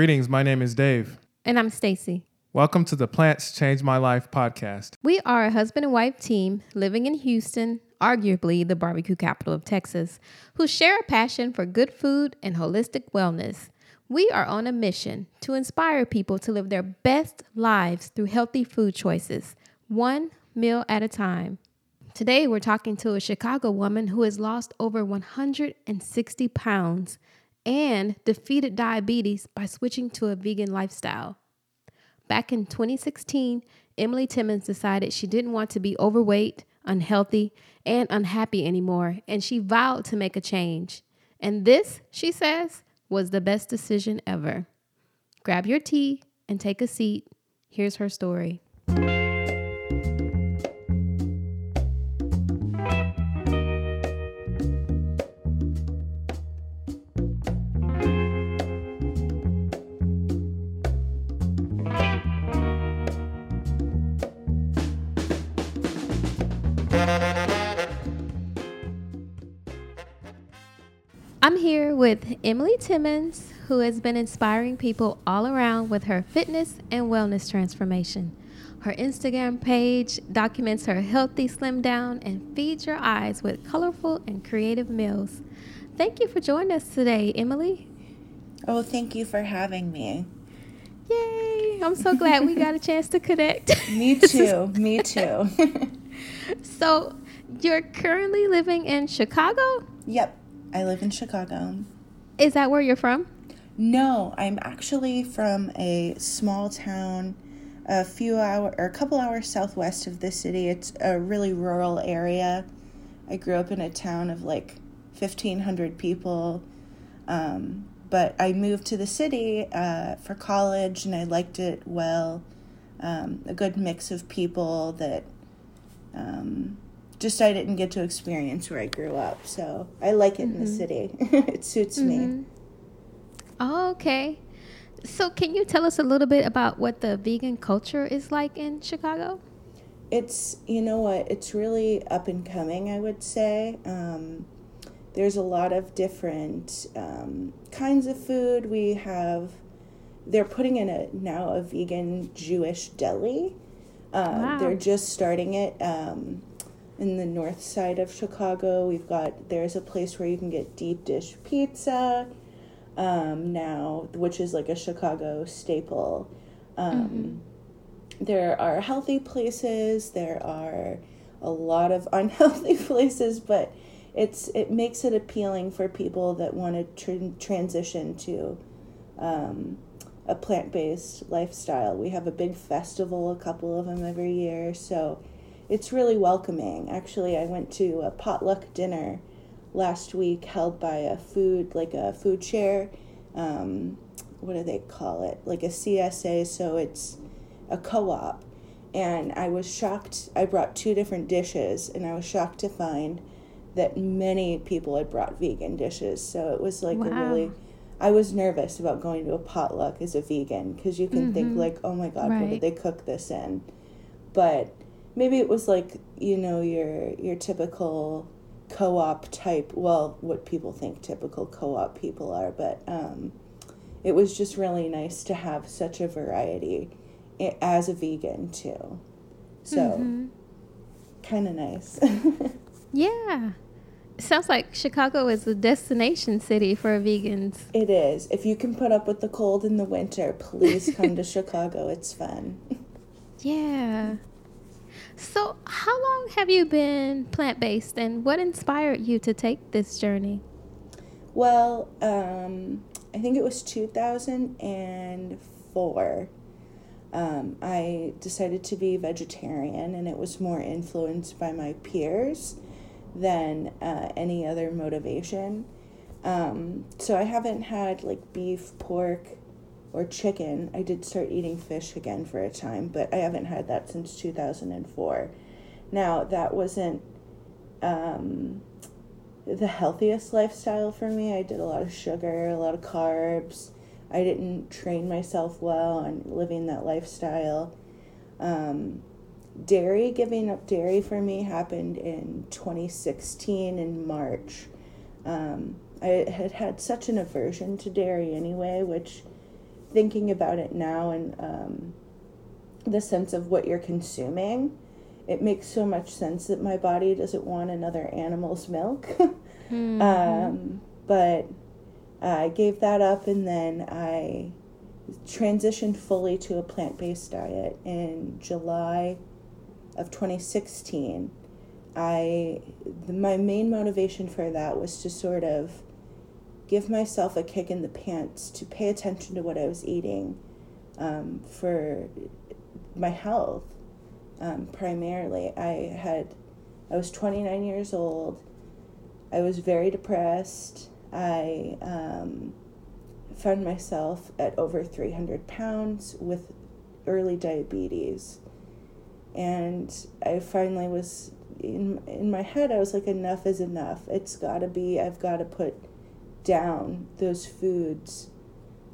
Greetings, my name is Dave. And I'm Stacy. Welcome to the Plants Change My Life podcast. We are a husband and wife team living in Houston, arguably the barbecue capital of Texas, who share a passion for good food and holistic wellness. We are on a mission to inspire people to live their best lives through healthy food choices, one meal at a time. Today, we're talking to a Chicago woman who has lost over 160 pounds and defeated diabetes by switching to a vegan lifestyle. Back in 2016, Emily Timmons decided she didn't want to be overweight, unhealthy, and unhappy anymore, and she vowed to make a change. And this, she says, was the best decision ever. Grab your tea and take a seat. Here's her story. With Emily Timmons, who has been inspiring people all around with her fitness and wellness transformation. Her Instagram page documents her healthy slim down and feeds your eyes with colorful and creative meals. Thank you for joining us today, Emily. Oh, thank you for having me. Yay! I'm so glad we got a chance to connect. me too. me too. so, you're currently living in Chicago? Yep. I live in Chicago. Is that where you're from? No, I'm actually from a small town a few hour or a couple hours southwest of the city. It's a really rural area. I grew up in a town of like 1500 people. Um, but I moved to the city uh, for college and I liked it well. Um, a good mix of people that um, just I didn't get to experience where I grew up. So I like it mm-hmm. in the mm-hmm. city. it suits mm-hmm. me. Oh, okay. So can you tell us a little bit about what the vegan culture is like in Chicago? It's you know what it's really up and coming. I would say um, there's a lot of different um, kinds of food. We have they're putting in a now a vegan Jewish deli. Uh, wow. They're just starting it. Um, in the north side of Chicago. We've got there's a place where you can get deep dish pizza um, now, which is like a Chicago staple. Um, mm-hmm. There are healthy places. There are a lot of unhealthy places, but it's it makes it appealing for people that want to tr- transition to um, a plant based lifestyle. We have a big festival, a couple of them every year, so it's really welcoming. Actually, I went to a potluck dinner last week held by a food, like a food share. Um, what do they call it? Like a CSA, so it's a co op. And I was shocked. I brought two different dishes, and I was shocked to find that many people had brought vegan dishes. So it was like wow. a really. I was nervous about going to a potluck as a vegan because you can mm-hmm. think like, oh my god, right. what did they cook this in? But maybe it was like you know your your typical co-op type well what people think typical co-op people are but um, it was just really nice to have such a variety as a vegan too. So mm-hmm. kind of nice. Yeah. Sounds like chicago is a destination city for vegans. It is. If you can put up with the cold in the winter please come to chicago. It's fun. Yeah so, how long have you been plant based and what inspired you to take this journey? Well, um, I think it was 2004. Um, I decided to be vegetarian, and it was more influenced by my peers than uh, any other motivation. Um, so I haven't had like beef, pork, or chicken. I did start eating fish again for a time, but I haven't had that since 2004. Now, that wasn't um, the healthiest lifestyle for me. I did a lot of sugar, a lot of carbs. I didn't train myself well on living that lifestyle. Um, dairy, giving up dairy for me happened in 2016 in March. Um, I had had such an aversion to dairy anyway, which thinking about it now and um, the sense of what you're consuming, it makes so much sense that my body doesn't want another animal's milk. Mm-hmm. um, but I gave that up and then I transitioned fully to a plant based diet in July of 2016. I my main motivation for that was to sort of give myself a kick in the pants to pay attention to what I was eating um, for my health um, primarily. I had I was 29 years old. I was very depressed. I um, found myself at over 300 pounds with early diabetes. And I finally was in, in my head, I was like, enough is enough. It's got to be, I've got to put down those foods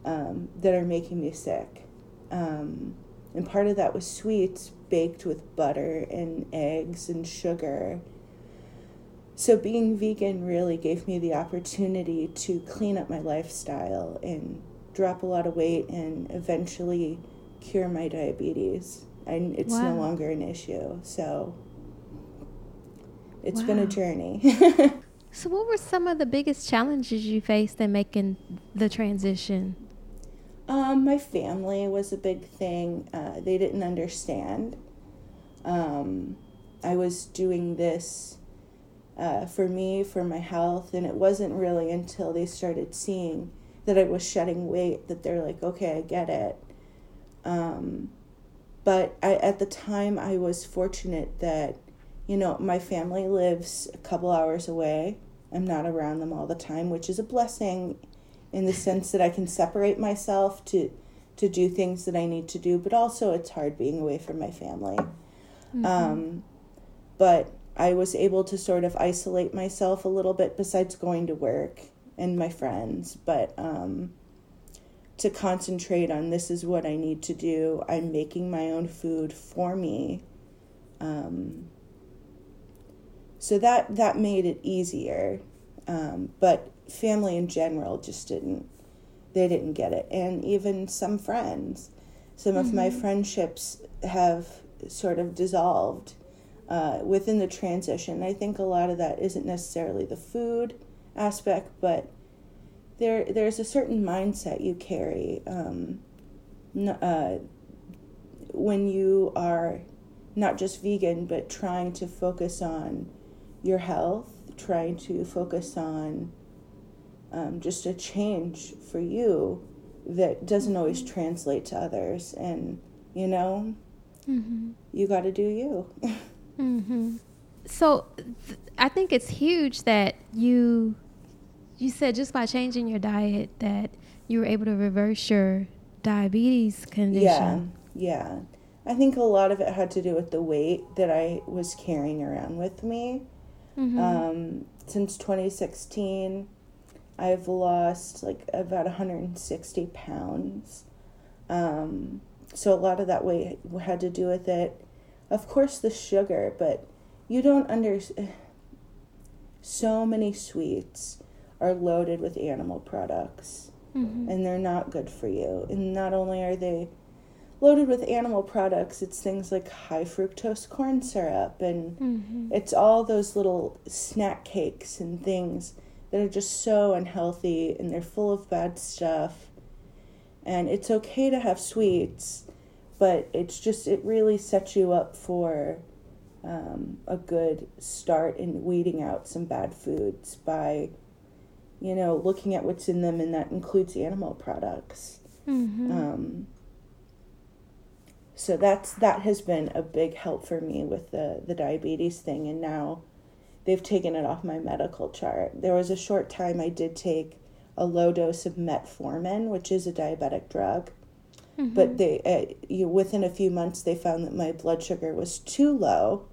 um, that are making me sick. Um, and part of that was sweets baked with butter and eggs and sugar. So being vegan really gave me the opportunity to clean up my lifestyle and drop a lot of weight and eventually cure my diabetes. And it's no longer an issue. So it's been a journey. So, what were some of the biggest challenges you faced in making the transition? Um, my family was a big thing. Uh, they didn't understand. Um, I was doing this uh, for me, for my health, and it wasn't really until they started seeing that I was shedding weight that they're like, okay, I get it. Um, but I, at the time, I was fortunate that, you know, my family lives a couple hours away. I'm not around them all the time, which is a blessing in the sense that I can separate myself to to do things that I need to do, but also it's hard being away from my family. Um, but I was able to sort of isolate myself a little bit besides going to work and my friends, but um, to concentrate on this is what I need to do. I'm making my own food for me. Um, so that that made it easier. Um, but family in general just didn't they didn't get it. And even some friends some of my friendships have sort of dissolved uh, within the transition. I think a lot of that isn't necessarily the food aspect but there there's a certain mindset you carry um, n- uh, when you are not just vegan but trying to focus on your health, trying to focus on um, just a change for you that doesn't always translate to others. And, you know, Mm-hmm. you got to do you. Mm-hmm. So, th- I think it's huge that you you said just by changing your diet that you were able to reverse your diabetes condition. yeah, yeah. I think a lot of it had to do with the weight that I was carrying around with me. Mhm. Um, since 2016, I've lost like about 160 pounds. Um, so a lot of that weight had to do with it. Of course, the sugar, but you don't understand. So many sweets are loaded with animal products, Mhm. and they're not good for you. And not only are they loaded with animal products, it's things like high fructose corn syrup and Mhm. it's all those little snack cakes and things that are just so unhealthy and they're full of bad stuff. And it's okay to have sweets, but it's just, it really sets you up for um, a good start in weeding out some bad foods by, you know, looking at what's in them, and that includes animal products. Mhm. Um, so that's that has been a big help for me with the the diabetes thing, and now they've taken it off my medical chart. There was a short time I did take a low dose of metformin, which is a diabetic drug, Mm-hmm. but they uh, you, within a few months they found that my blood sugar was too low.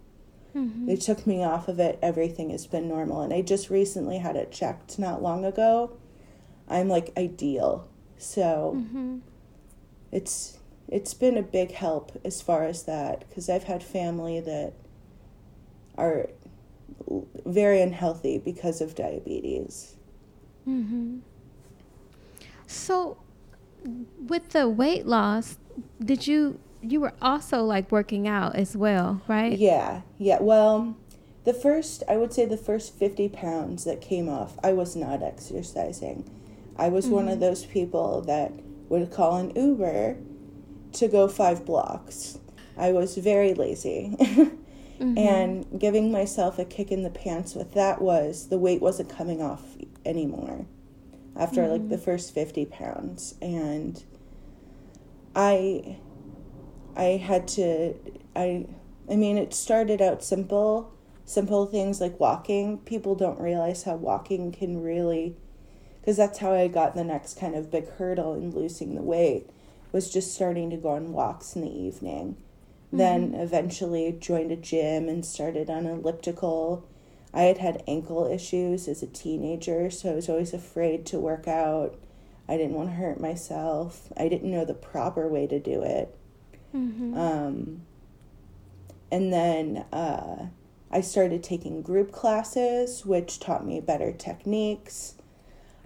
Mhm. They took me off of it. Everything has been normal, and I just recently had it checked not long ago. I'm like ideal, so Mhm. it's it's been a big help as far as that because I've had family that are very unhealthy because of diabetes. Mm-hmm. So with the weight loss, did you you were also like working out as well, right? Yeah, yeah. Well, the first, I would say the first 50 pounds that came off, I was not exercising. I was mm-hmm. one of mm-hmm. those people that would call an Uber to go five blocks. I was very lazy. mm-hmm. And giving myself a kick in the pants with that was the weight wasn't coming off anymore after mm-hmm. like the first 50 pounds. And I I had to I I mean it started out simple simple things like walking people don't realize how walking can really because that's how I got the next kind of big hurdle in losing the weight was just starting to go on walks in the evening mm-hmm. then eventually joined a gym and started on elliptical I had had ankle issues as a teenager so I was always afraid to work out I didn't want to hurt myself I didn't know the proper way to do it Mm-hmm. Um, and then uh, I started taking group classes, which taught me better techniques.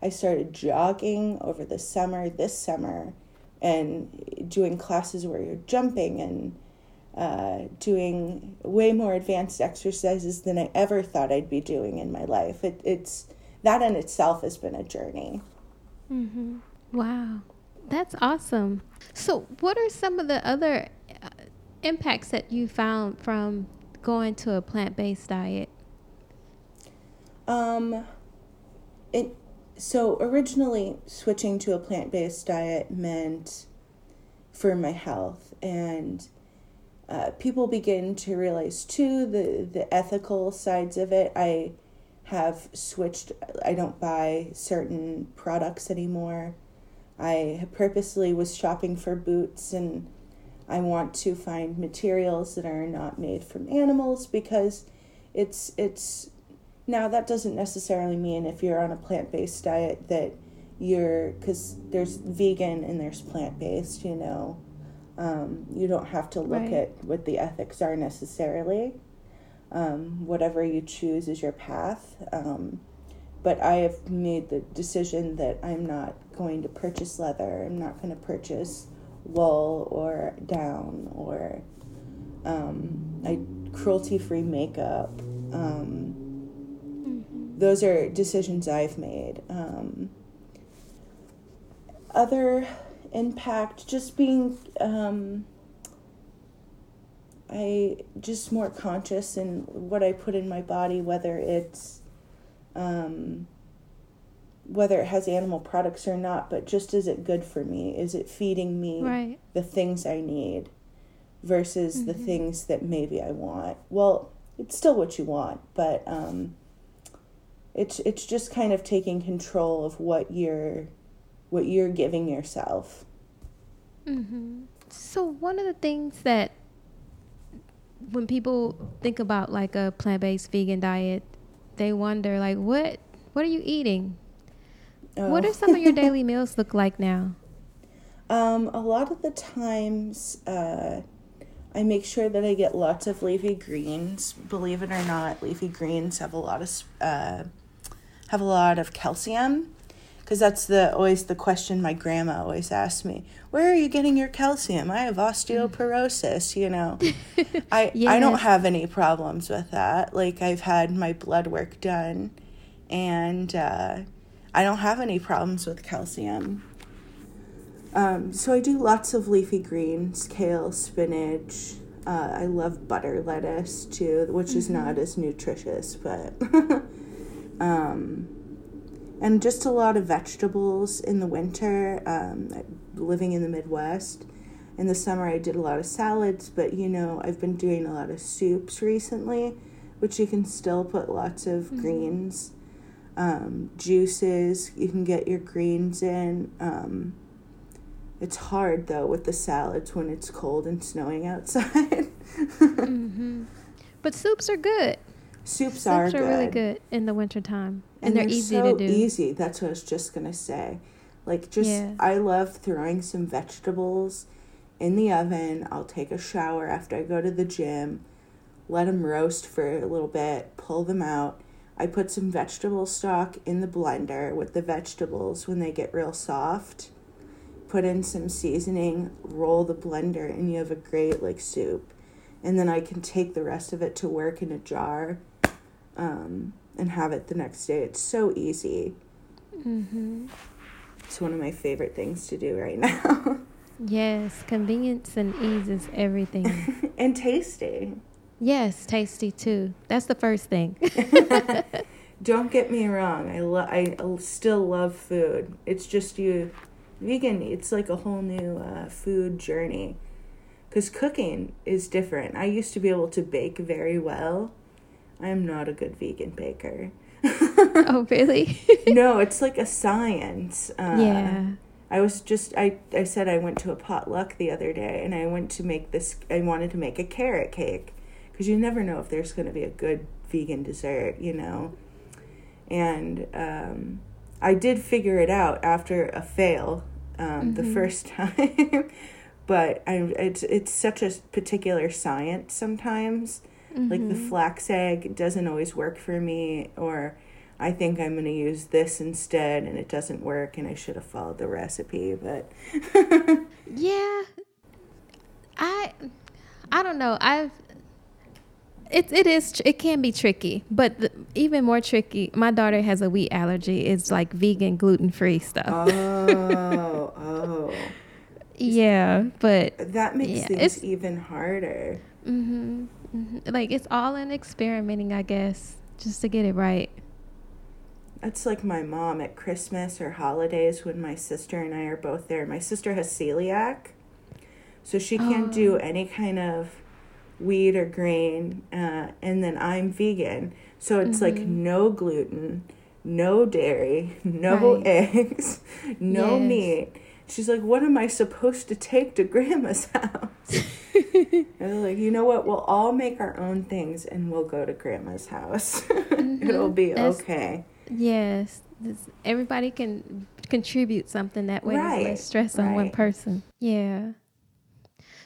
I started jogging over the summer, this summer, and doing classes where you're jumping and uh, doing way more advanced exercises than I ever thought I'd be doing in my life. It, it's that in itself has been a journey. Mm-hmm. Wow. That's awesome. So, what are some of the other uh, impacts that you found from going to a plant-based diet? Um, it so originally switching to a plant-based diet meant for my health and uh, people begin to realize too the the ethical sides of it. I have switched. I don't buy certain products anymore. I purposely was shopping for boots and I want to find materials that are not made from animals because it's it's now that doesn't necessarily mean if you're on a plant-based diet that you're cuz there's vegan and there's plant-based, you know. Um, you don't have to look right. at what the ethics are necessarily. Um, whatever you choose is your path. Um, but I have made the decision that I'm not going to purchase leather. I'm not going to purchase wool or down or um, cruelty free makeup. Um. Those are decisions I've made. Um, other impact, just being um, I just more conscious in what I put in my body, whether it's um, whether it has animal products or not, but just is it good for me? Is it feeding me right. the things I need versus mm-hmm. the things that maybe I want? Well, it's still what you want, but um, it's it's just kind of taking control of what you're what you're giving yourself. Mm-hmm. So one of the things that when people think about like a plant-based vegan diet they wonder like what what are you eating? Oh. What do some of your daily meals look like now? Um, a lot of the times, uh, I make sure that I get lots of leafy greens. Believe it or not, leafy greens have a lot of uh, have a lot of calcium, because that's the always the question my grandma always asks me where are you getting your calcium i have osteoporosis you know i yes. i don't have any problems with that like i've had my blood work done and uh, i don't have any problems with calcium um, so i do lots of leafy greens kale spinach uh, i love butter lettuce too which mm-hmm. is not as nutritious but um, and just a lot of vegetables in the winter. Um, living in the Midwest, in the summer I did a lot of salads, but you know I've been doing a lot of soups recently, which you can still put lots of mm-hmm. greens, um, juices. You can get your greens in. Um, it's hard though with the salads when it's cold and snowing outside. mm-hmm. But soups are good. Soups, soups are, are good. really good in the wintertime. And, and they're, they're, easy so to do. Easy. That's what I was just gonna say. Like just yeah. I love throwing some vegetables in the oven. I'll take a shower after I go to the gym. Let them roast for a little bit. Pull them out. I put some vegetable stock in the blender with the vegetables when they get real soft. put in some seasoning, roll the blender, and you have a great like soup. And then I can take the rest of it to work in a jar um, and have it the next day. It's so easy. Mm-hmm. It's one of my favorite things to do right now. Yes, convenience and ease is everything. and tasty. yes, tasty too. That's the first thing. Don't get me wrong. I lo- I still love food. It's just you vegan it's like a whole new uh, food journey because cooking is different. I used to be able to bake very well. I am not a good vegan baker. oh, really? no, it's like a science. Uh, yeah. I was just I I said I went to a potluck the other day and I went to make this I wanted to make a carrot cake because you never know if there's going to be a good vegan dessert, you know. And um, I did figure it out after a fail um, the first time, but I it's it's such a particular science sometimes. Like the mm-hmm. flax egg doesn't always work for me, or I think I'm going to use this instead and it doesn't work and I should have followed the recipe, but Yeah. I I don't know. I've it it is it can be tricky, but the, even more tricky. My daughter has a wheat allergy. It's like vegan gluten free stuff. oh, oh. yeah, but That makes Yeah, things even harder. Mm-hmm. Hmm like it's all in experimenting, I guess, just to get it right. That's like my mom at Christmas or holidays when my sister and I are both there. My sister has celiac, so she can't do any kind of wheat or grain, uh, and then I'm vegan, so it's like no gluten, no dairy, no Right. eggs, no Yes. meat. She's like, "What am I supposed to take to Grandma's house?" and they're like, "You know what? We'll all make our own things, and we'll go to Grandma's house. It'll be That's- okay." Yes, this, everybody can contribute something that way. Right, less stress on one person. Yeah.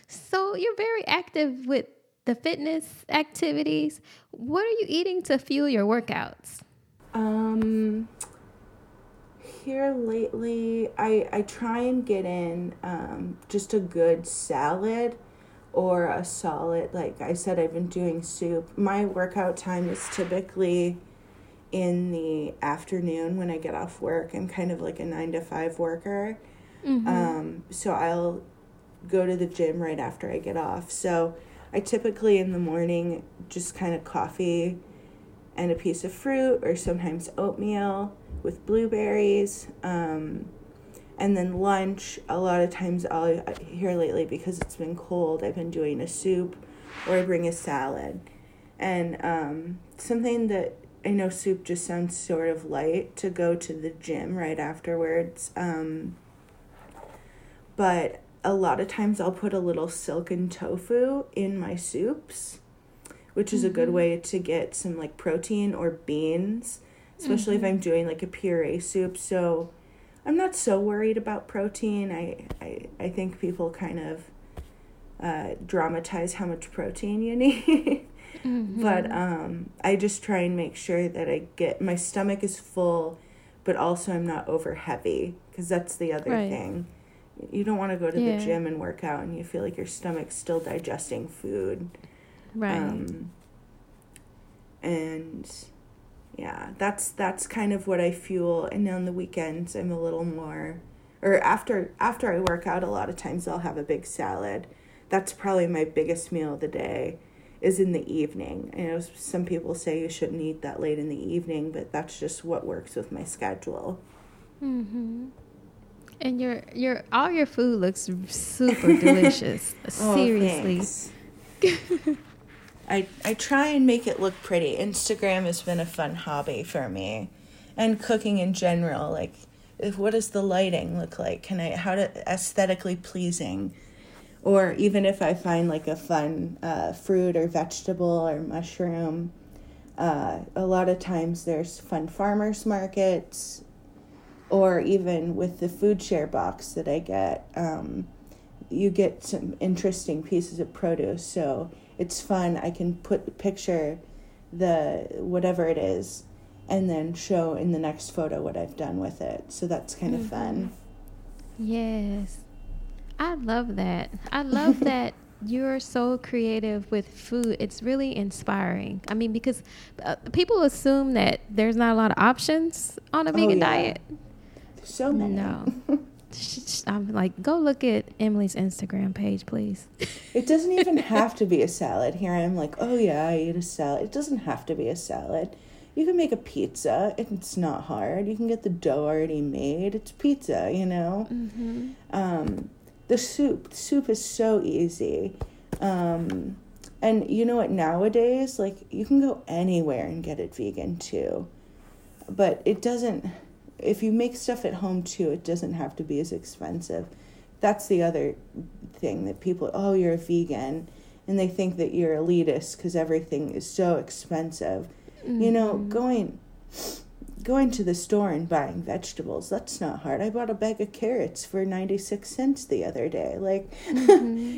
So you're very active with the fitness activities. What are you eating to fuel your workouts? Um, here lately, I I try and get in um just a good salad or a solid. Like I said, I've been doing soup. My workout time is typically in the afternoon when I get off work. I'm kind of like a nine to five worker. Um, so I'll go to the gym right after I get off. So I typically in the morning just kind of coffee and a piece of fruit or sometimes oatmeal with blueberries. Um, and then lunch, a lot of times I'll here lately because it's been cold, I've been doing a soup or I bring a salad. And um, something that I know soup just sounds sort of light to go to the gym right afterwards. Um, but a lot of times I'll put a little silken tofu in my soups, which is a good way to get some like protein or beans, especially if I'm doing like a puree soup. So I'm not so worried about protein. I, I, I think people kind of uh, dramatize how much protein you need. But um, I just try and make sure that I get my stomach is full, but also I'm not over heavy because that's the other Right. thing. You don't want to go to Yeah. the gym and work out and you feel like your stomach's still digesting food. Right. Um, and yeah, that's that's kind of what I fuel. And on the weekends, I'm a little more, or after after I work out, a lot of times I'll have a big salad. That's probably my biggest meal of the day. Is in the evening. I know some people say you shouldn't eat that late in the evening, but that's just what works with my schedule. mm-hmm. And your your all your food looks super delicious. Oh, Seriously. I I try and make it look pretty. Instagram has been a fun hobby for me, and cooking in general. Like, if, what does the lighting look like? Can I how to aesthetically pleasing, or even if I find like a fun uh, fruit or vegetable or mushroom. Uh, a lot of times there's fun farmers markets, or even with the food share box that I get. Um, you get some interesting pieces of produce so it's fun i can put picture the whatever it is and then show in the next photo what i've done with it so that's kind of fun Yes. I love that. I love that you're so creative with food. It's really inspiring. I mean, because uh, people assume that there's not a lot of options on a Oh, vegan yeah. diet. So many. No. I'm like, go look at Emily's Instagram page, please. It doesn't even have to be a salad. Here I am like, oh yeah, I eat a salad. It doesn't have to be a salad. You can make a pizza. It's not hard. You can get the dough already made. It's pizza, you know? Mm-hmm. Um, the soup. Soup is so easy. Um, and you know what? Nowadays, like, you can go anywhere and get it vegan too. But it doesn't, if you make stuff at home too, it doesn't have to be as expensive. That's the other thing that people, oh, you're a vegan. And they think that you're elitist because everything is so expensive. You know, going going to the store and buying vegetables, that's not hard. I bought a bag of carrots for 96 cents the other day. Like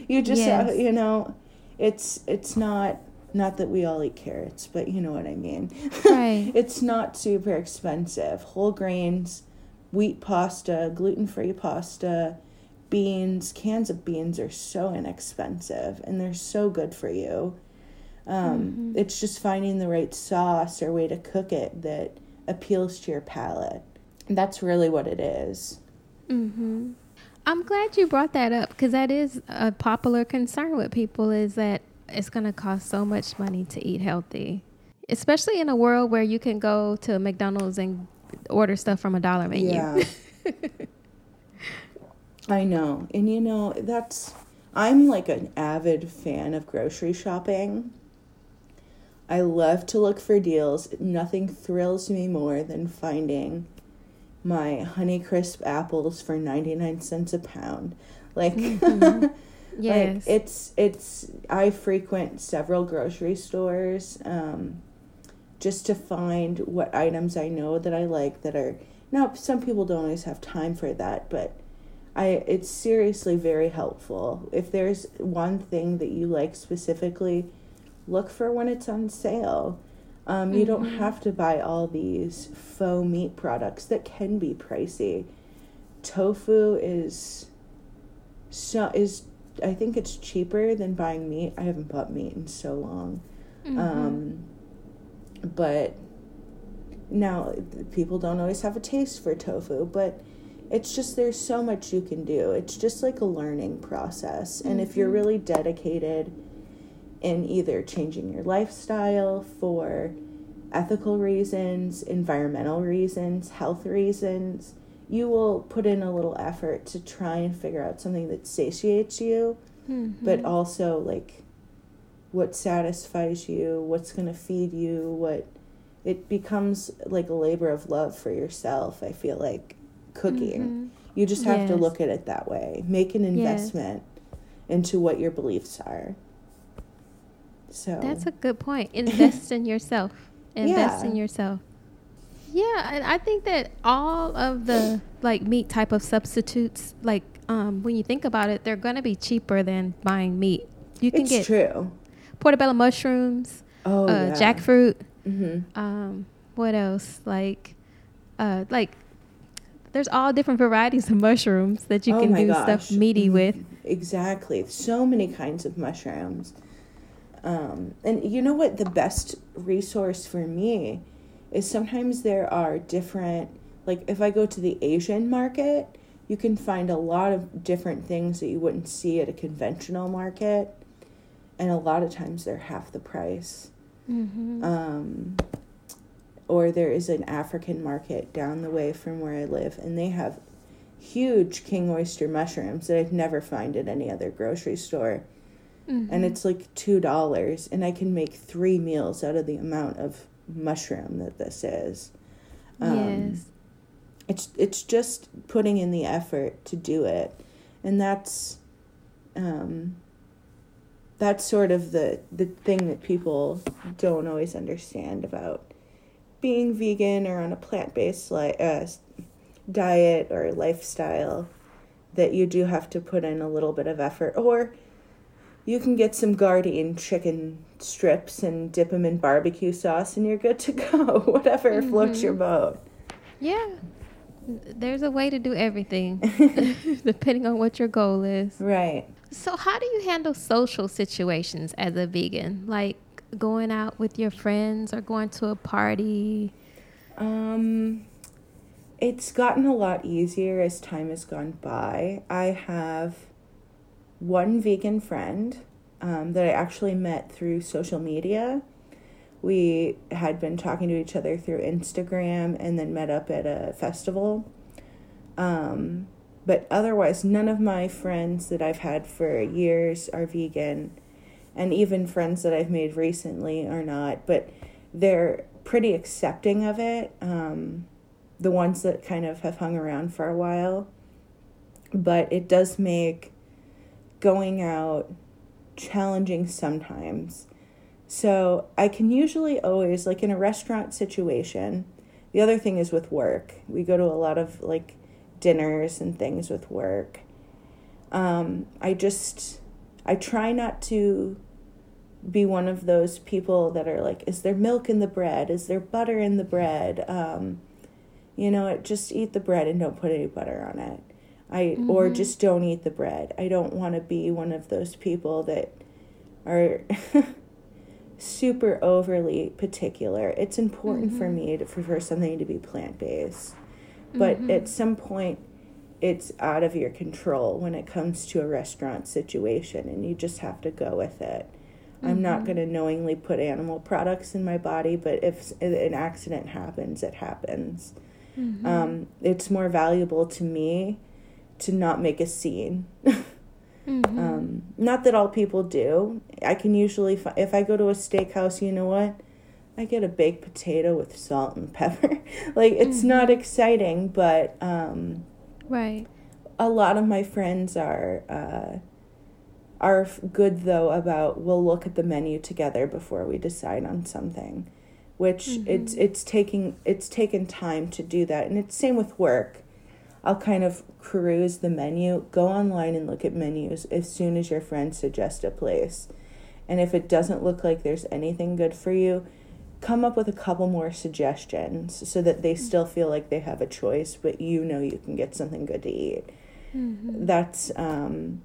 you just uh, Yes. you know, it's it's not not that we all eat carrots, but you know what I mean. Right. it's not super expensive. Whole grains, wheat pasta, gluten-free pasta, beans, cans of beans are so inexpensive and they're so good for you. Um, It's just finding the right sauce or way to cook it that appeals to your palate. That's really what it is. Mm-hmm. I'm glad you brought that up because that is a popular concern with people is that it's going to cost so much money to eat healthy, especially in a world where you can go to McDonald's and order stuff from a dollar menu. Yeah. I know. And you know, that's I'm like an avid fan of grocery shopping. I love to look for deals. Nothing thrills me more than finding my Honeycrisp apples for 99 cents a pound. Like mm-hmm. Yes. like it's it's I frequent several grocery stores um, just to find what items I know that I like that are now some people don't always have time for that, but I it's seriously very helpful. If there's one thing that you like specifically, look for when it's on sale. Um, you don't have to buy all these faux meat products that can be pricey. Tofu is so is I think it's cheaper than buying meat. I haven't bought meat in so long. Um, but now people don't always have a taste for tofu, but it's just there's so much you can do. It's just like a learning process. And if you're really dedicated in either changing your lifestyle for ethical reasons, environmental reasons, health reasons, you will put in a little effort to try and figure out something that satiates you, mm-hmm. but also like what satisfies you, what's going to feed you, what it becomes like a labor of love for yourself. I feel like cooking. Mm-hmm. You just have to look at it that way. Make an investment into what your beliefs are. So That's a good point. Invest in yourself. Invest Yeah. in yourself. Yeah, and I think that all of the like meat type of substitutes, like um, when you think about it, they're going to be cheaper than buying meat. You can it's get true. portobello mushrooms, Oh, uh, yeah. jackfruit. hmm Um, what else? Like, uh, like there's all different varieties of mushrooms that you Oh can do gosh. stuff meaty Mhm. with. Exactly. So many kinds of mushrooms. Um, and you know what? The best resource for me is sometimes there are different, like if I go to the Asian market, you can find a lot of different things that you wouldn't see at a conventional market. And a lot of times they're half the price. Mm-hmm. Um, or there is an African market down the way from where I live, and they have huge king oyster mushrooms that I'd never find at any other grocery store. Mm-hmm. And it's like two dollars, and I can make three meals out of the amount of mushroom that this is. Um, yes. it's it's just putting in the effort to do it and that's um that's sort of the the thing that people don't always understand about being vegan or on a plant-based li- uh, diet or lifestyle that you do have to put in a little bit of effort or you can get some Gardein chicken strips and dip them in barbecue sauce and you're good to go whatever floats your boat Yeah. There's a way to do everything, depending on what your goal is. Right. So, how do you handle social situations as a vegan? Like going out with your friends or going to a party? Um, it's gotten a lot easier as time has gone by. I have one vegan friend um, that I actually met through social media. We had been talking to each other through Instagram and then met up at a festival. Um, but otherwise, none of my friends that I've had for years are vegan, and even friends that I've made recently are not. But they're pretty accepting of it. Um, the ones that kind of have hung around for a while, but it does make going out challenging sometimes. So I can usually always, like in a restaurant situation, the other thing is with work. We go to a lot of like dinners and things with work. Um, I just, I try not to be one of those people that are like, is there milk in the bread? Is there butter in the bread? Um, you know, it just eat the bread and don't put any butter on it. I mm-hmm. or just don't eat the bread. I don't want to be one of those people that are super overly particular. It's important mm-hmm. for me to, for, for something to be plant based. But mm-hmm. at some point it's out of your control when it comes to a restaurant situation and you just have to go with it. I'm not mm-hmm. going to knowingly put animal products in my body, but if an accident happens, it happens. Mm-hmm. Um, it's more valuable to me to not make a scene. mm-hmm. um, not that all people do. I can usually, if I go to a steakhouse, you know what? I get a baked potato with salt and pepper. like, it's mm-hmm. not exciting, but. Um, right. A lot of my friends are. Uh, are good though about we'll look at the menu together before we decide on something which mm-hmm. it's it's taking it's taken time to do that and it's same with work i'll kind of peruse the menu go online and look at menus as soon as your friends suggest a place and if it doesn't look like there's anything good for you come up with a couple more suggestions so that they mm-hmm. still feel like they have a choice but you know you can get something good to eat mm-hmm. that's um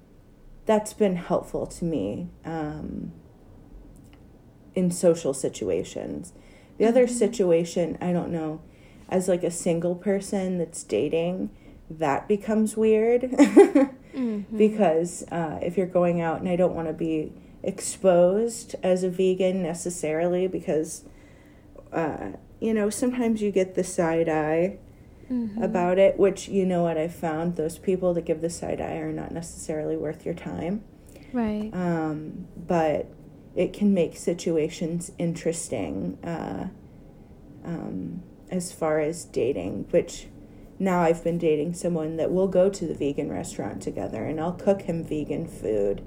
that's been helpful to me um, in social situations the other mm-hmm. situation, I don't know, as like a single person that's dating, that becomes weird mm-hmm. because uh, if you're going out and I don't want to be exposed as a vegan necessarily because uh, you know sometimes you get the side eye mm-hmm. about it which you know what i've found those people that give the side eye are not necessarily worth your time right um, but it can make situations interesting uh, um, as far as dating, which now I've been dating someone that will go to the vegan restaurant together and I'll cook him vegan food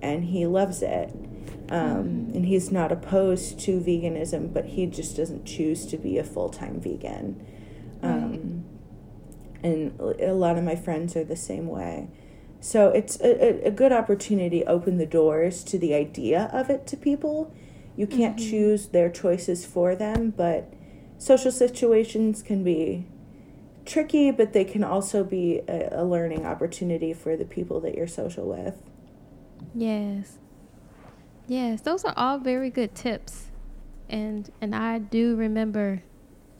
and he loves it. Um, and he's not opposed to veganism, but he just doesn't choose to be a full time vegan. Um, and a lot of my friends are the same way. So it's a, a good opportunity to open the doors to the idea of it to people. You can't mm-hmm. choose their choices for them, but social situations can be tricky, but they can also be a, a learning opportunity for the people that you're social with. Yes. Yes, those are all very good tips. And and I do remember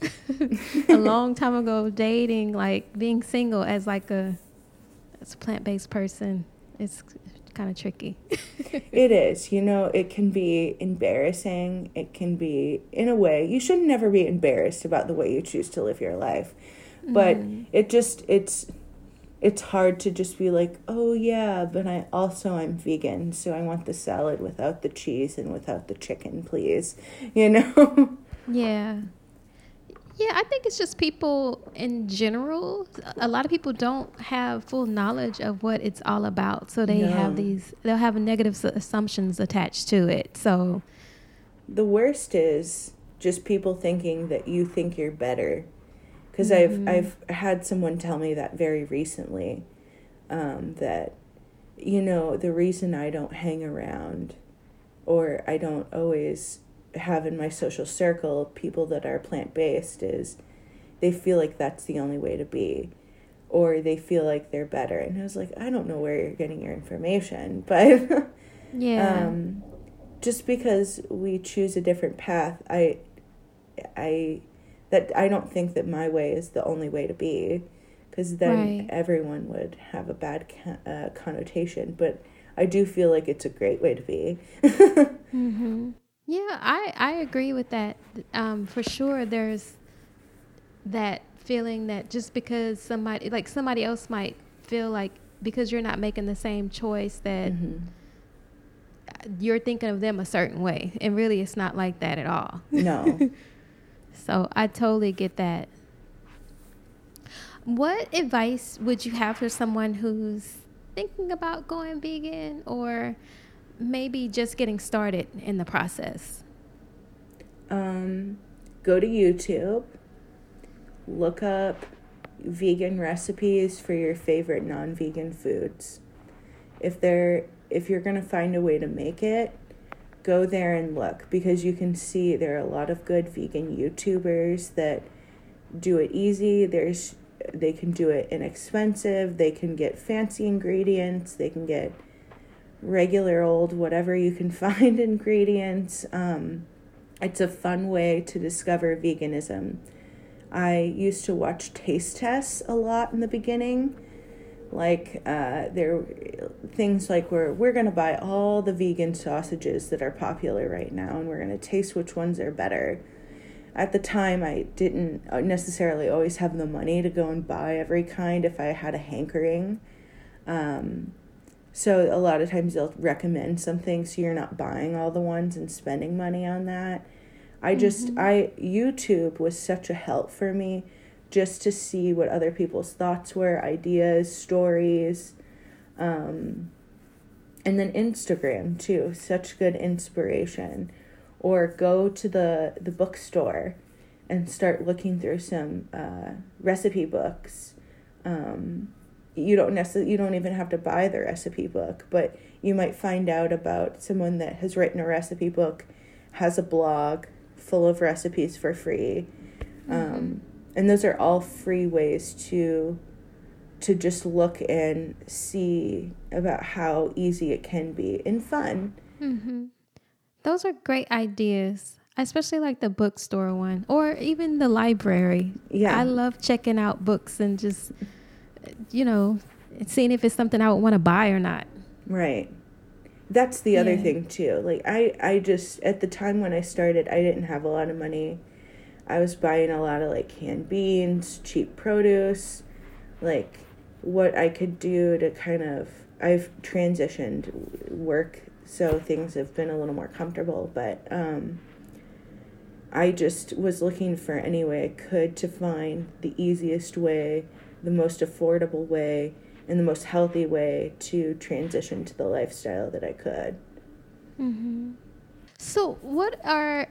a long time ago dating like being single as like a as a plant based person, it's kind of tricky. it is. You know, it can be embarrassing. It can be, in a way, you should never be embarrassed about the way you choose to live your life. But mm. it just, it's, it's hard to just be like, oh yeah, but I also I'm vegan, so I want the salad without the cheese and without the chicken, please. You know? Yeah. Yeah, I think it's just people in general. A lot of people don't have full knowledge of what it's all about, so they no. have these. They'll have negative assumptions attached to it. So, the worst is just people thinking that you think you're better. Because mm-hmm. I've I've had someone tell me that very recently, um, that, you know, the reason I don't hang around, or I don't always have in my social circle people that are plant based is they feel like that's the only way to be or they feel like they're better. And I was like, I don't know where you're getting your information, but Yeah. um, just because we choose a different path, I, I, that I don't think that my way is the only way to be, because then Right. everyone would have a bad uh, connotation. But I do feel like it's a great way to be. Mm-hmm. Yeah, I, I agree with that. Um, for sure, there's that feeling that just because somebody, like somebody else might feel like because you're not making the same choice that Mhm. you're thinking of them a certain way. And really, it's not like that at all. No. So I totally get that. What advice would you have for someone who's thinking about going vegan or maybe just getting started in the process? um, go to YouTube, look up vegan recipes for your favorite non-vegan foods. If they're if you're going to find a way to make it, go there and look because you can see there are a lot of good vegan YouTubers that do it easy. There's they can do it inexpensive. They can get fancy ingredients. They can get regular old whatever you can find ingredients. Um, it's a fun way to discover veganism. I used to watch taste tests a lot in the beginning. Like uh, there things like where we're gonna buy all the vegan sausages that are popular right now, and we're gonna taste which ones are better. At the time, I didn't uh, necessarily always have the money to go and buy every kind if I had a hankering. Um, so a lot of times they'll recommend something so you're not buying all the ones and spending money on that. I just I YouTube was such a help for me just to see what other people's thoughts were, ideas, stories. Um and then Instagram too, such good inspiration. Or go to the the bookstore and start looking through some uh, recipe books. Um, you don't necessarily you don't even have to buy the recipe book, but you might find out about someone that has written a recipe book, has a blog full of recipes for free, um, and those are all free ways to to just look and see about how easy it can be and fun. Mm-hmm. Those are great ideas. I especially like the bookstore one or even the library. Yeah. I love checking out books and just, you know, seeing if it's something I would want to buy or not. Right. That's the other thing too. Like I I just at the time when I started, I didn't have a lot of money. I was buying a lot of like canned beans, cheap produce, like what I could do to kind of I've transitioned work so things have been a little more comfortable, but um I just was looking for any way I could to find the easiest way, the most affordable way, and the most healthy way to transition to the lifestyle that I could. So, what are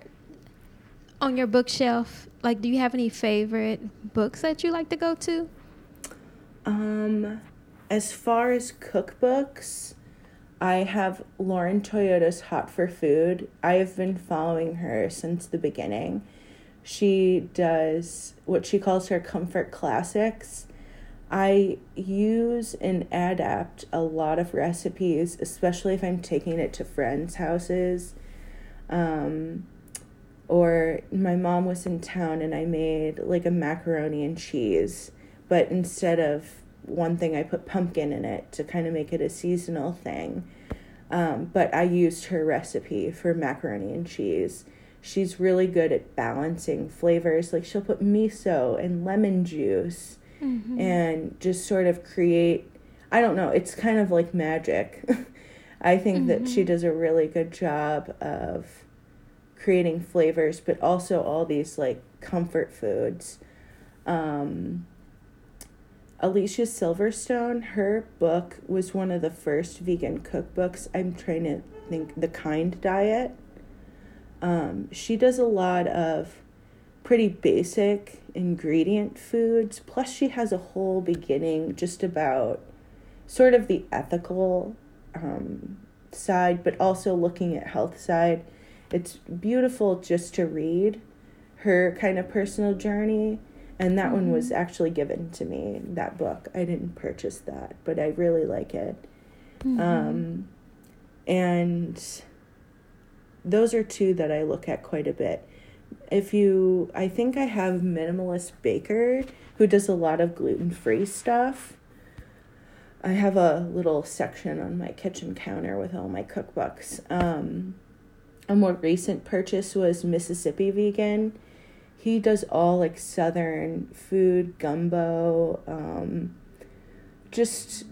on your bookshelf? Like, do you have any favorite books that you like to go to? Um, as far as cookbooks, I have Lauren Toyota's Hot for Food. I have been following her since the beginning. She does what she calls her comfort classics. I use and adapt a lot of recipes, especially if I'm taking it to friends' houses. Um, or my mom was in town and I made like a macaroni and cheese, but instead of one thing, I put pumpkin in it to kind of make it a seasonal thing. Um, but I used her recipe for macaroni and cheese. She's really good at balancing flavors. Like she'll put miso and lemon juice and just sort of create, I don't know, it's kind of like magic. I think that she does a really good job of creating flavors, but also all these like comfort foods. Um, Alicia Silverstone, her book was one of the first vegan cookbooks. I'm trying to think the kind diet. Um, she does a lot of pretty basic ingredient foods. Plus, she has a whole beginning just about sort of the ethical um, side, but also looking at health side. It's beautiful just to read her kind of personal journey And that one was actually given to me, that book. I didn't purchase that, but I really like it. Um, and those are two that I look at quite a bit. If you, I think I have Minimalist Baker who does a lot of gluten free stuff. I have a little section on my kitchen counter with all my cookbooks. Um, a more recent purchase was Mississippi Vegan. He does all like southern food, gumbo, um, just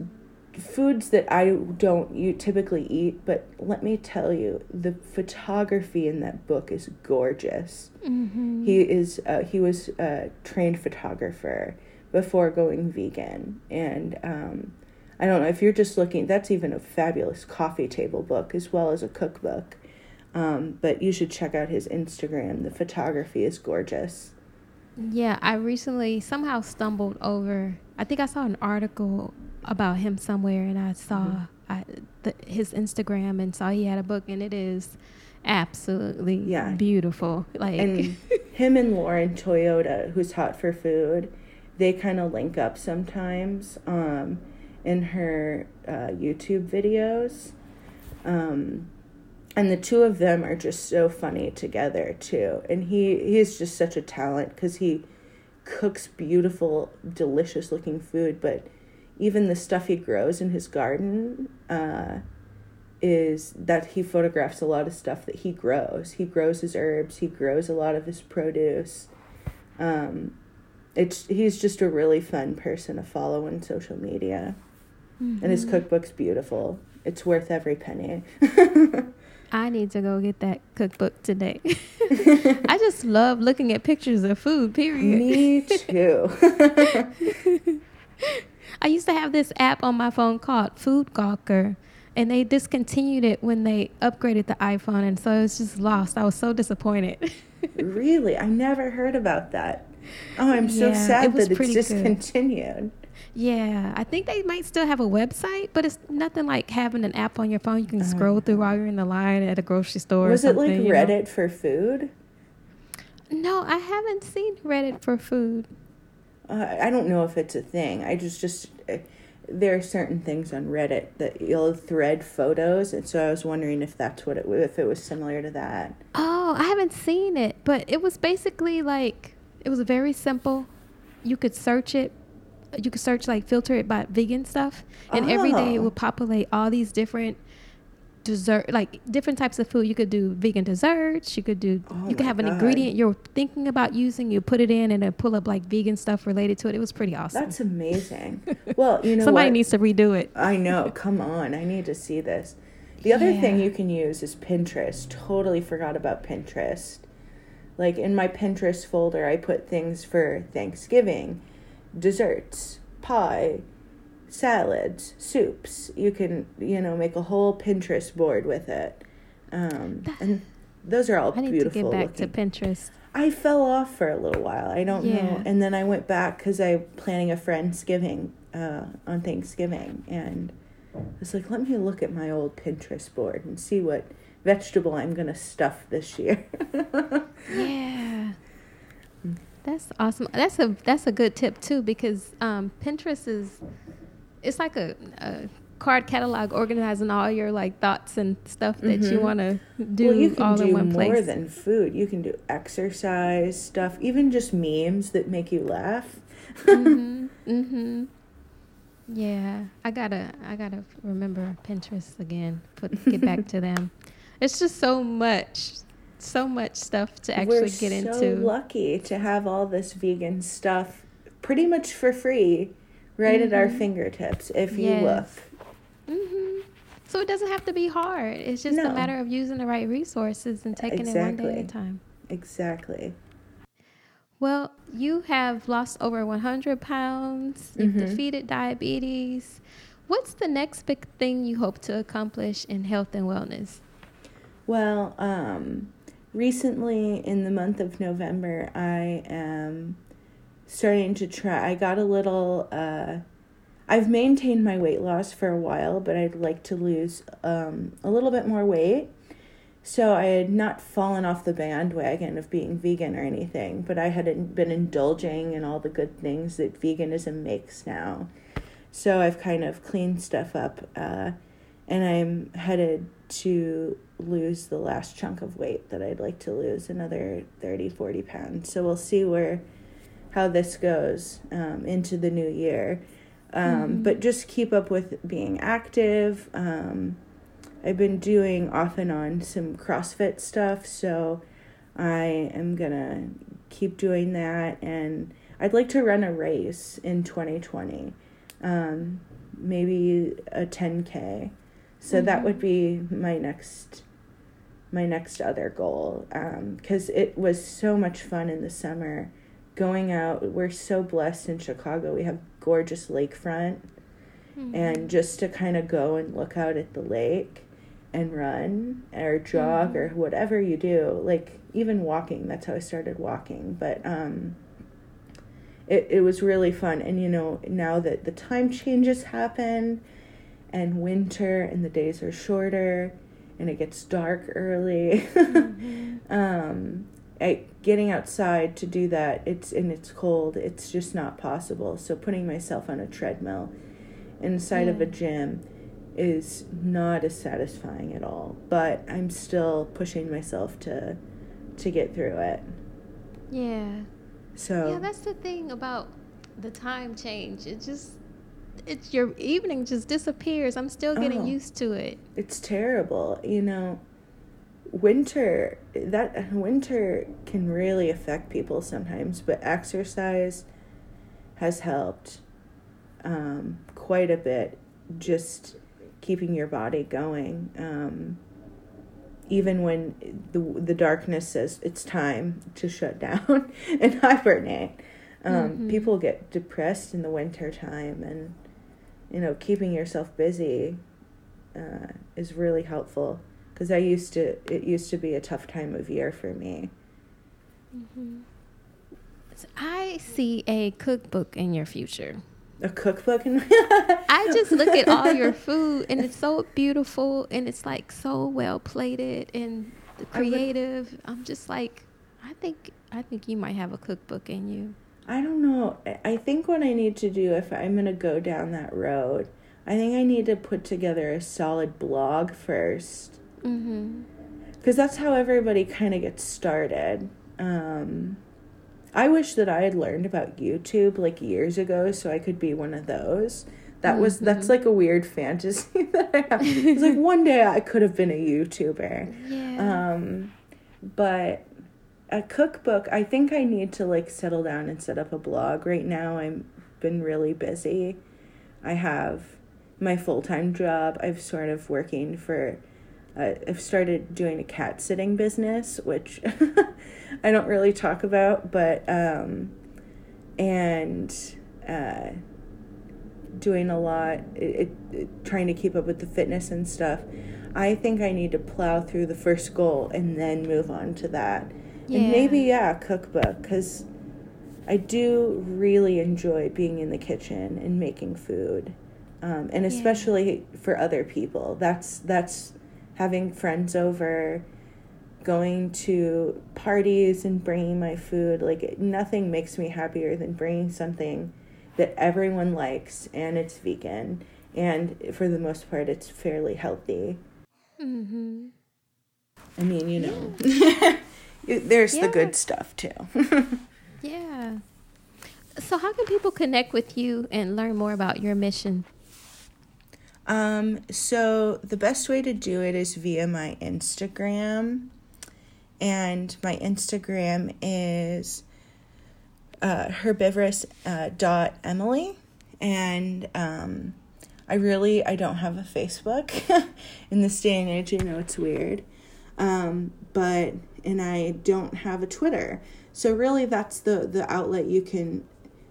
foods that I don't you typically eat, but let me tell you, the photography in that book is gorgeous. Mm-hmm. He is uh, he was a trained photographer before going vegan, and um, I don't know if you're just looking. That's even a fabulous coffee table book as well as a cookbook. Um, but you should check out his Instagram. The photography is gorgeous. Yeah, I recently somehow stumbled over. I think I saw an article about him somewhere, and I saw Mm-hmm. I, the, his Instagram and saw he had a book, and it is absolutely Yeah. beautiful. Like, and him and Lauren Toyota, who's hot for food, they kind of link up sometimes um, in her uh, YouTube videos. Um, and the two of them are just so funny together too. And he he's just such a talent because he cooks beautiful, delicious looking food, but even the stuff he grows in his garden uh, is that he photographs a lot of stuff that he grows. He grows his herbs. He grows a lot of his produce. Um, it's he's just a really fun person to follow on social media, and his cookbook's beautiful. It's worth every penny. I need to go get that cookbook today. I just love looking at pictures of food. Period. Me too. I used to have this app on my phone called Food Gawker, and they discontinued it when they upgraded the iPhone, and so it was just lost. I was so disappointed. really, I never heard about that. Oh, I'm so Yeah, sad was that it's pretty good. Yeah, I think they might still have a website, but it's nothing like having an app on your phone you can scroll through while you're in the line at a grocery store. or Uh-huh. Was it like you know? Reddit for food? No, I haven't seen Reddit for food. Uh, I don't know if it's a thing. I just just uh, there are certain things on Reddit that you'll thread photos, and so I was wondering if that's what it if it was similar to that. Oh, I haven't seen it, but it was basically like it was very simple. You could search it. You could search like filter it by vegan stuff, and every day it ah. Oh. would populate all these different dessert, like different types of food. You could do vegan desserts. You could do. Oh you could have an God. ingredient you're thinking about using. You put it in, and it pull up like vegan stuff related to it. It was pretty awesome. That's amazing. well, you know Somebody what? needs to redo it. I know. Come on, I need to see this. The other thing you can use is Pinterest. Totally forgot about Pinterest. Like in my Pinterest folder, I put things for Thanksgiving, desserts, pie, salads, soups. You can, you know, make a whole Pinterest board with it. Um, and those are all I need beautiful to get back looking. to Pinterest. I fell off for a little while. I don't Yeah. know. And then I went back because I'm planning a Friendsgiving uh, on Thanksgiving. And I was like, let me look at my old Pinterest board and see what vegetable I'm going to stuff this year. Yeah. That's awesome. That's a that's a good tip too because um, Pinterest is it's like a, a card catalog organizing all your like thoughts and stuff that you Mhm. want to do well, you can all do in one more place. than food. You can do exercise stuff, even just memes that make you laugh. mhm. Mhm. Yeah, I gotta I gotta remember Pinterest again. Put get back to them. It's just so much, so much stuff to actually get into. We're get so into. lucky to have all this vegan stuff pretty much for free right at our Mhm. fingertips if you Yes. look. hmm So it doesn't have to be hard. It's just a matter of using the right resources and taking it one day at a time. Exactly. Well, you have lost over 100 pounds. You've Mhm. defeated diabetes. What's the next big thing you hope to accomplish in health and wellness? Well, um, recently in the month of November, I am starting to try. I got a little. Uh, I've maintained my weight loss for a while, but I'd like to lose um, a little bit more weight. so I had not fallen off the bandwagon of being vegan or anything, but I hadn't been indulging in all the good things that veganism makes now. So I've kind of cleaned stuff up, uh, and I'm headed to lose the last chunk of weight that I'd like to lose, another 30, 40 pounds. So we'll see where how this goes um, into the new year. Um, mm-hmm. But just keep up with being active. Um, I've been doing off and on some CrossFit stuff, so I am gonna keep doing that. And I'd like to run a race in 2020, um, maybe a 10K. So mm-hmm. that would be my next my next other goal because um, it was so much fun in the summer going out we're so blessed in chicago we have gorgeous lakefront mm-hmm. and just to kind of go and look out at the lake and run or jog mm-hmm. or whatever you do like even walking that's how i started walking but um it, it was really fun and you know now that the time changes happen and winter and the days are shorter and it gets dark early. Mm-hmm. um I, getting outside to do that it's and it's cold it's just not possible. So putting myself on a treadmill inside yeah. of a gym is not as satisfying at all but i'm still pushing myself to to get through it. Yeah. So yeah that's the thing about the time change. It just it's your evening just disappears i'm still getting oh, used to it it's terrible you know winter that winter can really affect people sometimes but exercise has helped um, quite a bit just keeping your body going. Um, even when the the darkness says it's time to shut down and hibernate, um, mm-hmm. people get depressed in the winter time, and you know keeping yourself busy uh, is really helpful. Because I used to, it used to be a tough time of year for me. Mm-hmm. So I see a cookbook in your future a cookbook I just look at all your food and it's so beautiful and it's like so well plated and creative. Would, I'm just like I think I think you might have a cookbook in you. I don't know. I think what I need to do if I'm going to go down that road, I think I need to put together a solid blog first. Mhm. Cuz that's how everybody kind of gets started. Um I wish that I had learned about YouTube like years ago so I could be one of those. That was mm-hmm. that's like a weird fantasy that I have. It's like one day I could have been a YouTuber. Yeah. Um but a cookbook, I think I need to like settle down and set up a blog. Right now I've been really busy. I have my full-time job. I've sort of working for uh, I've started doing a cat sitting business, which I don't really talk about, but um, and uh, doing a lot, it, it, trying to keep up with the fitness and stuff. I think I need to plow through the first goal and then move on to that. Yeah. And maybe yeah, cookbook because I do really enjoy being in the kitchen and making food, um, and especially yeah. for other people. That's that's having friends over, going to parties and bringing my food. Like, nothing makes me happier than bringing something that everyone likes and it's vegan. And for the most part, it's fairly healthy. Mm-hmm. I mean, you know, yeah. there's yeah. the good stuff too. yeah. So, how can people connect with you and learn more about your mission? Um, so the best way to do it is via my Instagram. And my Instagram is uh, herbivorous uh, dot Emily. And um, I really I don't have a Facebook in this day and age. I know it's weird, um, but and I don't have a Twitter. So really, that's the the outlet you can.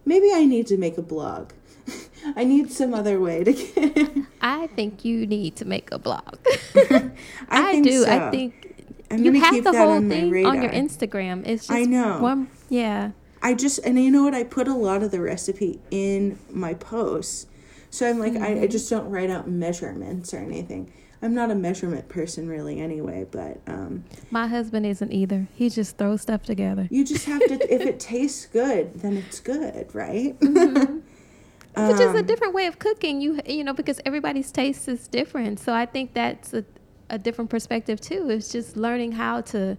Maybe I need to make a blog I need some other way to get. I think you need to make a blog. I, I do. So. I think I'm you have the whole thing on your Instagram. It's just I know. One, yeah. I just and you know what? I put a lot of the recipe in my posts, So I'm like, I, I mm-hmm. just don't write out measurements or anything. I'm not a measurement person really anyway, but um, My husband isn't either. He just throws stuff together. you just have to, if it tastes good, then it's good, right? Which is a Um, different way of cooking. You you know because everybody's taste is different. So I think that's a, a different perspective too. It's just learning how to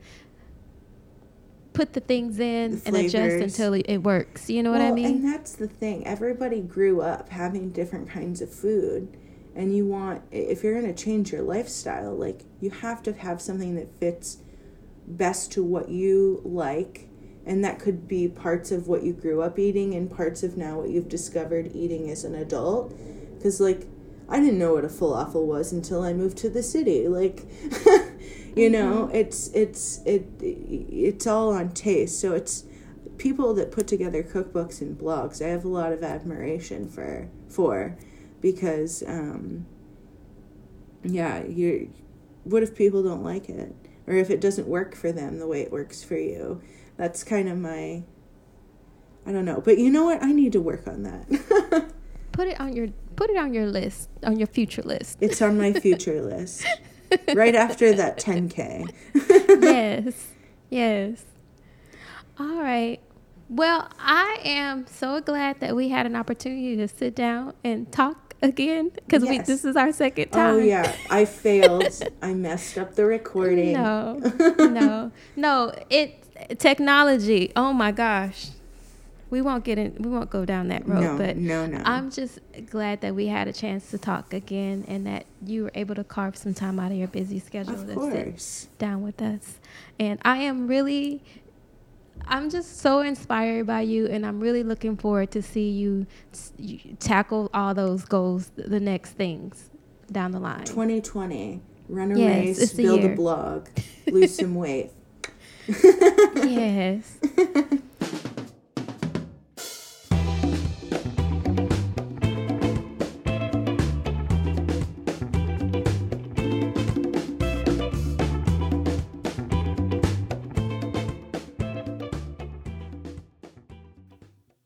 put the things in The and adjust until it, works. You know what I Well, And mean? that's the thing. Everybody grew up having different kinds of food. And you want, if you're going to change your lifestyle, like you have to have something that fits best to what you like. And that could be parts of what you grew up eating and parts of now what you've discovered eating as an adult. Because, like, I didn't know what a falafel was until I moved to the city. Like, you know, mm-hmm. it's it's it it's all on taste. So it's people that put together cookbooks and blogs. I have a lot of admiration for for because um, yeah, you what if people don't like it or if it doesn't work for them the way it works for you? That's kind of my I don't know. But you know what? I need to work on that. Put it on your put it on your list, on your future list. it's on my future list. Right after that 10K. yes. Yes. All right. Well, I am so glad that we had an opportunity to sit down and talk again because we Yes. this is our second oh, time. Oh yeah, I failed. I messed up the recording. No, no, no. It technology. Oh my gosh, we won't get in. We won't go down that road. No, but no, no. I'm just glad that we had a chance to talk again, and that you were able to carve some time out of your busy schedule Of to course. sit down with us. And I am really. I'm just so inspired by you, and I'm really looking forward to see you, you tackle all those goals, the next things down the line. 2020. Run a Yes, race, build year. a blog, lose some weight. yes.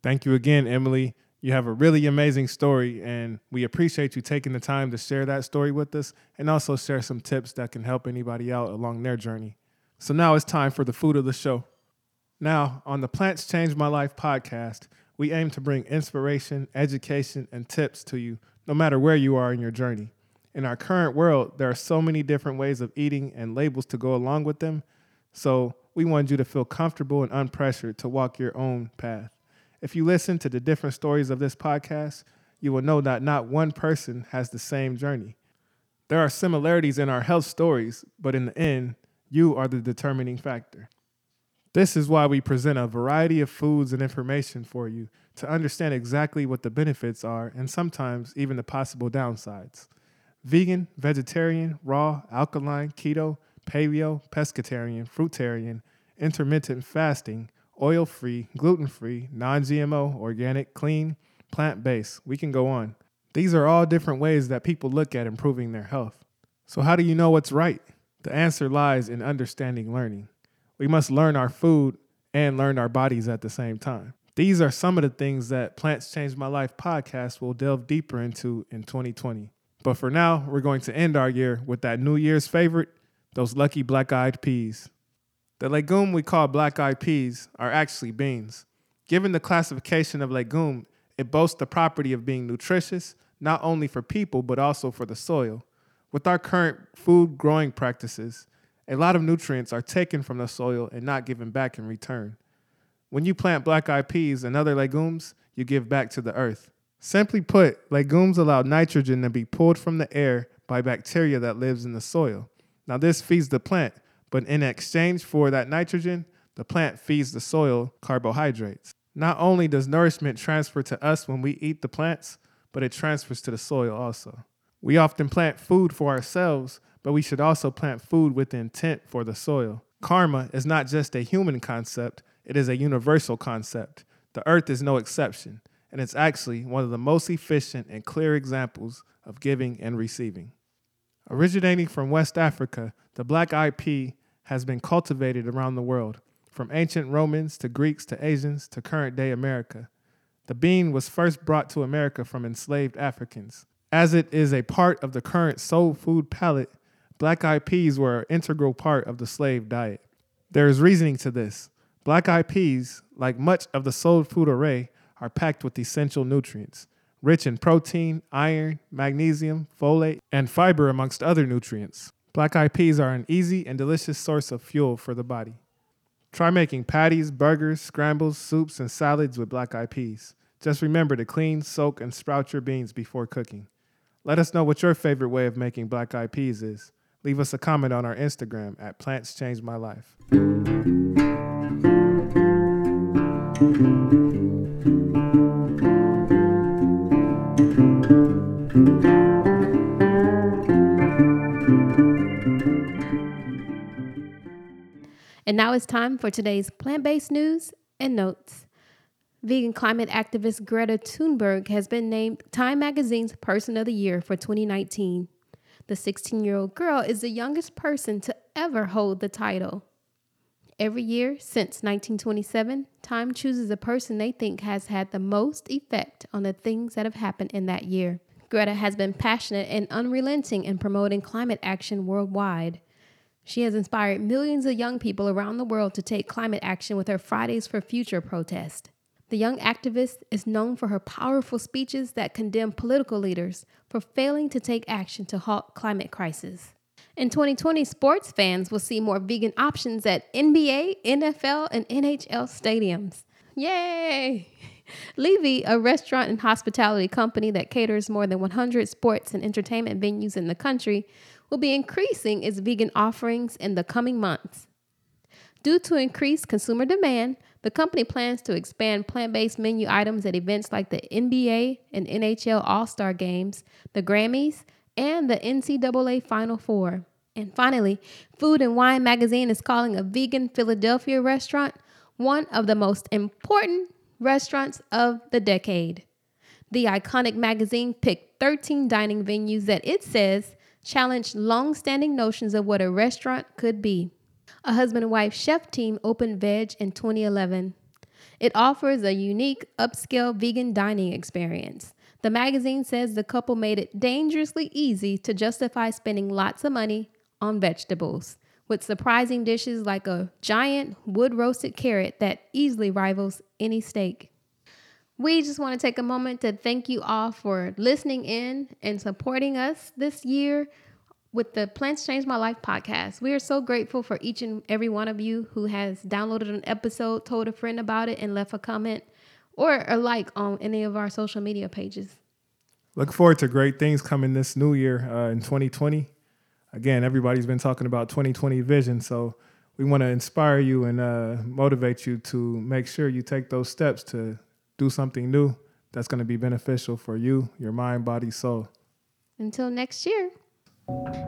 Thank you again, Emily. You have a really amazing story, and we appreciate you taking the time to share that story with us and also share some tips that can help anybody out along their journey. So now it's time for the food of the show. Now, on the Plants Change My Life podcast, we aim to bring inspiration, education, and tips to you no matter where you are in your journey. In our current world, there are so many different ways of eating and labels to go along with them. So we want you to feel comfortable and unpressured to walk your own path. If you listen to the different stories of this podcast, you will know that not one person has the same journey. There are similarities in our health stories, but in the end, you are the determining factor. This is why we present a variety of foods and information for you to understand exactly what the benefits are and sometimes even the possible downsides. Vegan, vegetarian, raw, alkaline, keto, paleo, pescatarian, fruitarian, intermittent fasting, oil free, gluten free, non GMO, organic, clean, plant based. We can go on. These are all different ways that people look at improving their health. So, how do you know what's right? The answer lies in understanding learning. We must learn our food and learn our bodies at the same time. These are some of the things that Plants Change My Life podcast will delve deeper into in 2020. But for now, we're going to end our year with that New Year's favorite, those lucky black eyed peas. The legume we call black eyed peas are actually beans. Given the classification of legume, it boasts the property of being nutritious, not only for people, but also for the soil. With our current food growing practices, a lot of nutrients are taken from the soil and not given back in return. When you plant black eyed peas and other legumes, you give back to the earth. Simply put, legumes allow nitrogen to be pulled from the air by bacteria that lives in the soil. Now this feeds the plant, but in exchange for that nitrogen, the plant feeds the soil carbohydrates. Not only does nourishment transfer to us when we eat the plants, but it transfers to the soil also. We often plant food for ourselves, but we should also plant food with intent for the soil. Karma is not just a human concept, it is a universal concept. The earth is no exception, and it's actually one of the most efficient and clear examples of giving and receiving. Originating from West Africa, the black eyed pea has been cultivated around the world, from ancient Romans to Greeks to Asians to current day America. The bean was first brought to America from enslaved Africans. As it is a part of the current soul food palette, black eyed peas were an integral part of the slave diet. There is reasoning to this. Black eyed peas, like much of the soul food array, are packed with essential nutrients, rich in protein, iron, magnesium, folate, and fiber, amongst other nutrients. Black eyed peas are an easy and delicious source of fuel for the body. Try making patties, burgers, scrambles, soups, and salads with black eyed peas. Just remember to clean, soak, and sprout your beans before cooking. Let us know what your favorite way of making black eyed peas is. Leave us a comment on our Instagram at Plants Change My Life. And now it's time for today's plant based news and notes. Vegan climate activist Greta Thunberg has been named Time Magazine's Person of the Year for 2019. The 16 year old girl is the youngest person to ever hold the title. Every year since 1927, Time chooses a person they think has had the most effect on the things that have happened in that year. Greta has been passionate and unrelenting in promoting climate action worldwide. She has inspired millions of young people around the world to take climate action with her Fridays for Future protest. The young activist is known for her powerful speeches that condemn political leaders for failing to take action to halt climate crisis. In 2020, sports fans will see more vegan options at NBA, NFL, and NHL stadiums. Yay! Levy, a restaurant and hospitality company that caters more than 100 sports and entertainment venues in the country, will be increasing its vegan offerings in the coming months. Due to increased consumer demand, the company plans to expand plant based menu items at events like the NBA and NHL All Star Games, the Grammys, and the NCAA Final Four. And finally, Food and Wine magazine is calling a vegan Philadelphia restaurant one of the most important restaurants of the decade. The iconic magazine picked 13 dining venues that it says challenged long standing notions of what a restaurant could be. A husband and wife chef team opened Vedge in 2011. It offers a unique upscale vegan dining experience. The magazine says the couple made it dangerously easy to justify spending lots of money on vegetables, with surprising dishes like a giant wood roasted carrot that easily rivals any steak. We just want to take a moment to thank you all for listening in and supporting us this year with the Plants Change My Life podcast. We are so grateful for each and every one of you who has downloaded an episode, told a friend about it, and left a comment or a like on any of our social media pages. Look forward to great things coming this new year uh, in 2020. Again, everybody's been talking about 2020 vision, so we want to inspire you and uh, motivate you to make sure you take those steps to do something new that's going to be beneficial for you, your mind, body, soul. Until next year.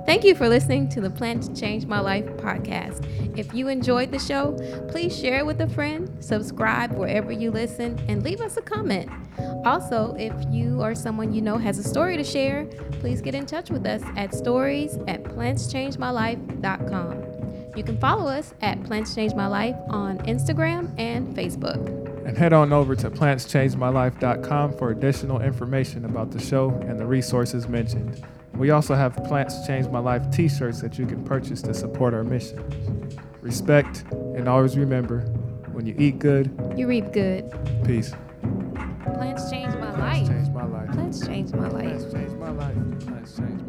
Thank you for listening to the Plants Change My Life podcast. If you enjoyed the show, please share it with a friend, subscribe wherever you listen, and leave us a comment. Also, if you or someone you know has a story to share, please get in touch with us at stories at plantschangemylife.com. You can follow us at Plants Change My Life on Instagram and Facebook. And head on over to plantschangemylife.com for additional information about the show and the resources mentioned. We also have Plants Change My Life t shirts that you can purchase to support our mission. Respect, and always remember when you eat good, you reap good. Peace. Plants change my life. Plants change my life. Plants change my life. Plants change my life. Plants change